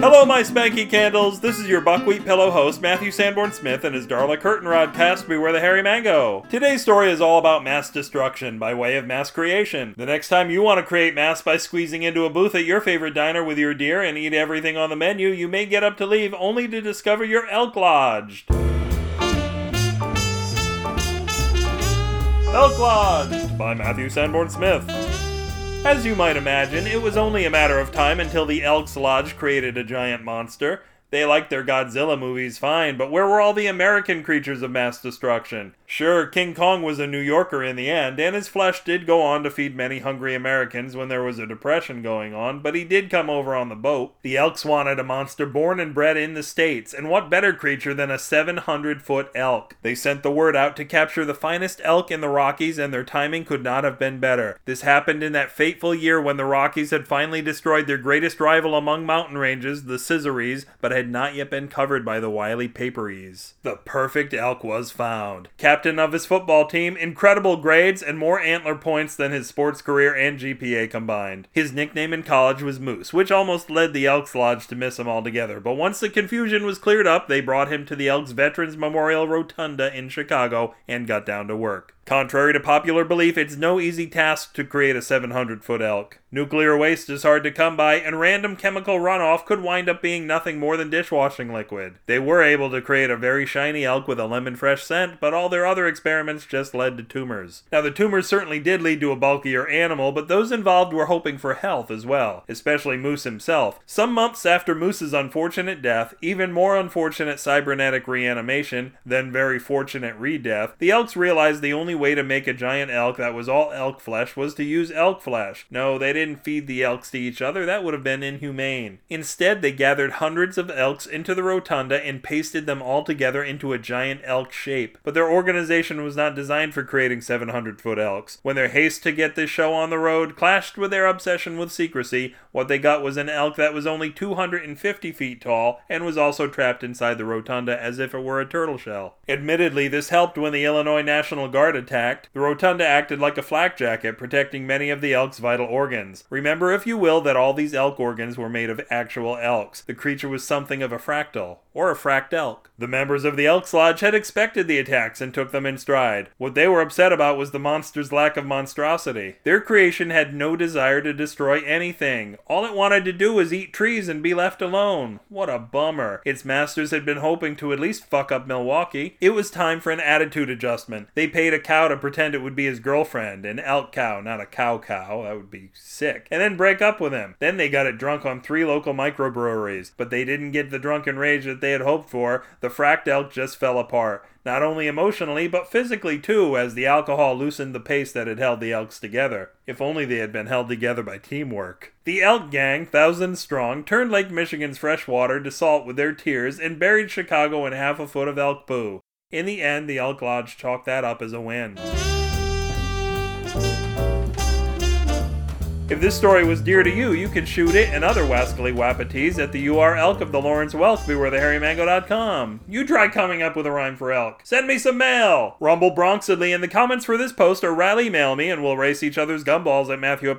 Hello, my spanky candles. This is your buckwheat pillow host, Matthew Sanborn Smith, and his Darla Curtain Rod cast Beware the Hairy Mango. Today's story is all about mass destruction by way of mass creation. The next time you want to create mass by squeezing into a booth at your favorite diner with your deer and eat everything on the menu, you may get up to leave only to discover you're elk lodged. Elk Lodged by Matthew Sanborn Smith. As you might imagine, it was only a matter of time until the Elks Lodge created a giant monster. They liked their Godzilla movies fine, but where were all the American creatures of mass destruction? Sure, King Kong was a New Yorker in the end, and his flesh did go on to feed many hungry Americans when there was a depression going on, but he did come over on the boat. The Elks wanted a monster born and bred in the States, and what better creature than a 700 foot elk? They sent the word out to capture the finest elk in the Rockies, and their timing could not have been better. This happened in that fateful year when the Rockies had finally destroyed their greatest rival among mountain ranges, the Scissories, but had not yet been covered by the wily Paparies. The perfect elk was found. Captain of his football team, incredible grades, and more antler points than his sports career and GPA combined. His nickname in college was Moose, which almost led the Elks Lodge to miss him altogether, but once the confusion was cleared up, they brought him to the Elks Veterans Memorial Rotunda in Chicago and got down to work. Contrary to popular belief, it's no easy task to create a 700 foot elk. Nuclear waste is hard to come by, and random chemical runoff could wind up being nothing more than dishwashing liquid. They were able to create a very shiny elk with a lemon fresh scent, but all their other experiments just led to tumors. Now, the tumors certainly did lead to a bulkier animal, but those involved were hoping for health as well, especially Moose himself. Some months after Moose's unfortunate death, even more unfortunate cybernetic reanimation, then very fortunate re death, the elks realized the only way to make a giant elk that was all elk flesh was to use elk flesh. No, they didn't feed the elks to each other, that would have been inhumane. Instead, they gathered hundreds of elks into the rotunda and pasted them all together into a giant elk shape. But their organization was not designed for creating 700 foot elks. When their haste to get this show on the road clashed with their obsession with secrecy, what they got was an elk that was only 250 feet tall and was also trapped inside the rotunda as if it were a turtle shell. Admittedly, this helped when the Illinois National Guard attacked. The rotunda acted like a flak jacket, protecting many of the elk's vital organs. Remember, if you will, that all these elk organs were made of actual elks. The creature was something of a fractal, or a fract elk. The members of the Elks Lodge had expected the attacks and took them in stride. What they were upset about was the monster's lack of monstrosity. Their creation had no desire to destroy anything. All it wanted to do was eat trees and be left alone. What a bummer. Its masters had been hoping to at least fuck up Milwaukee. It was time for an attitude adjustment. They paid a cow to pretend it would be his girlfriend, an elk cow, not a cow cow. That would be sick. And then break up with him. Then they got it drunk on three local microbreweries, but they didn't get the drunken rage that they had hoped for. The fracked elk just fell apart. Not only emotionally, but physically too, as the alcohol loosened the pace that had held the elks together. If only they had been held together by teamwork. The elk gang, thousands strong, turned Lake Michigan's fresh water to salt with their tears and buried Chicago in half a foot of elk poo. In the end, the Elk Lodge chalked that up as a win. If this story was dear to you, you can shoot it and other wascally wapatees at the UR Elk of the Lawrence Welk, bewarethehairymango.com. You try coming up with a rhyme for elk. Send me some mail! Rumble Bronxedly in the comments for this post or rally mail me and we'll race each other's gumballs at Matthew at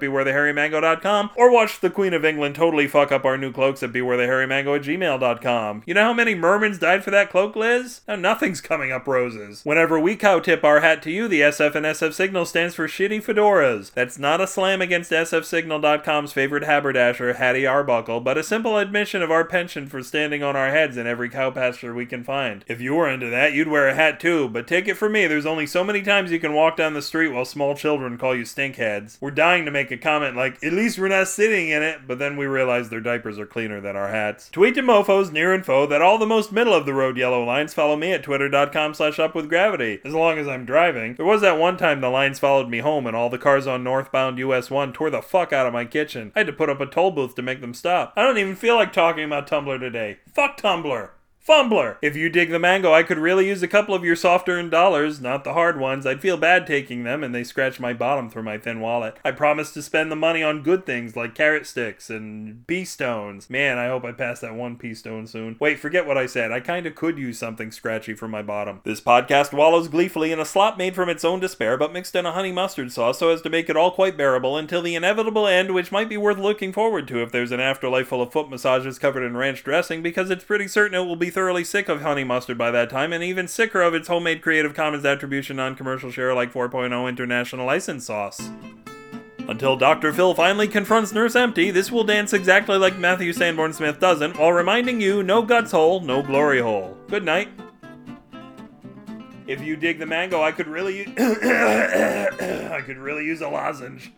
or watch the Queen of England totally fuck up our new cloaks at bewarethehairymango at gmail.com. You know how many mermans died for that cloak, Liz? Now nothing's coming up roses. Whenever we cow tip our hat to you, the SF and SF signal stands for shitty fedoras. That's not a slam against SF SFSignal.com's favorite haberdasher, Hattie Arbuckle, but a simple admission of our penchant for standing on our heads in every cow pasture we can find. If you were into that, you'd wear a hat too, but take it from me, there's only so many times you can walk down the street while small children call you stinkheads. We're dying to make a comment like, at least we're not sitting in it, but then we realize their diapers are cleaner than our hats. Tweet to mofos near and fo that all the most middle of the road yellow lines follow me at twitter.com slash upwithgravity, as long as I'm driving. There was that one time the lines followed me home and all the cars on northbound US 1 tore the fuck out of my kitchen. I had to put up a toll booth to make them stop. I don't even feel like talking about Tumblr today. Fuck Tumblr. Fumbler! If you dig the mango, I could really use a couple of your soft earned dollars, not the hard ones. I'd feel bad taking them, and they scratch my bottom through my thin wallet. I promise to spend the money on good things like carrot sticks and pea stones. Man, I hope I pass that one pea stone soon. Wait, forget what I said. I kinda could use something scratchy for my bottom. This podcast wallows gleefully in a slop made from its own despair, but mixed in a honey mustard sauce so as to make it all quite bearable until the inevitable end, which might be worth looking forward to if there's an afterlife full of foot massages covered in ranch dressing, because it's pretty certain it will be thoroughly sick of honey mustard by that time, and even sicker of its homemade Creative Commons attribution non commercial share like 4.0 international license sauce. Until Dr. Phil finally confronts Nurse Empty, this will dance exactly like Matthew Sanborn Smith doesn't, while reminding you no guts hole, no glory hole. Good night. If you dig the mango, I could really I could really use a lozenge.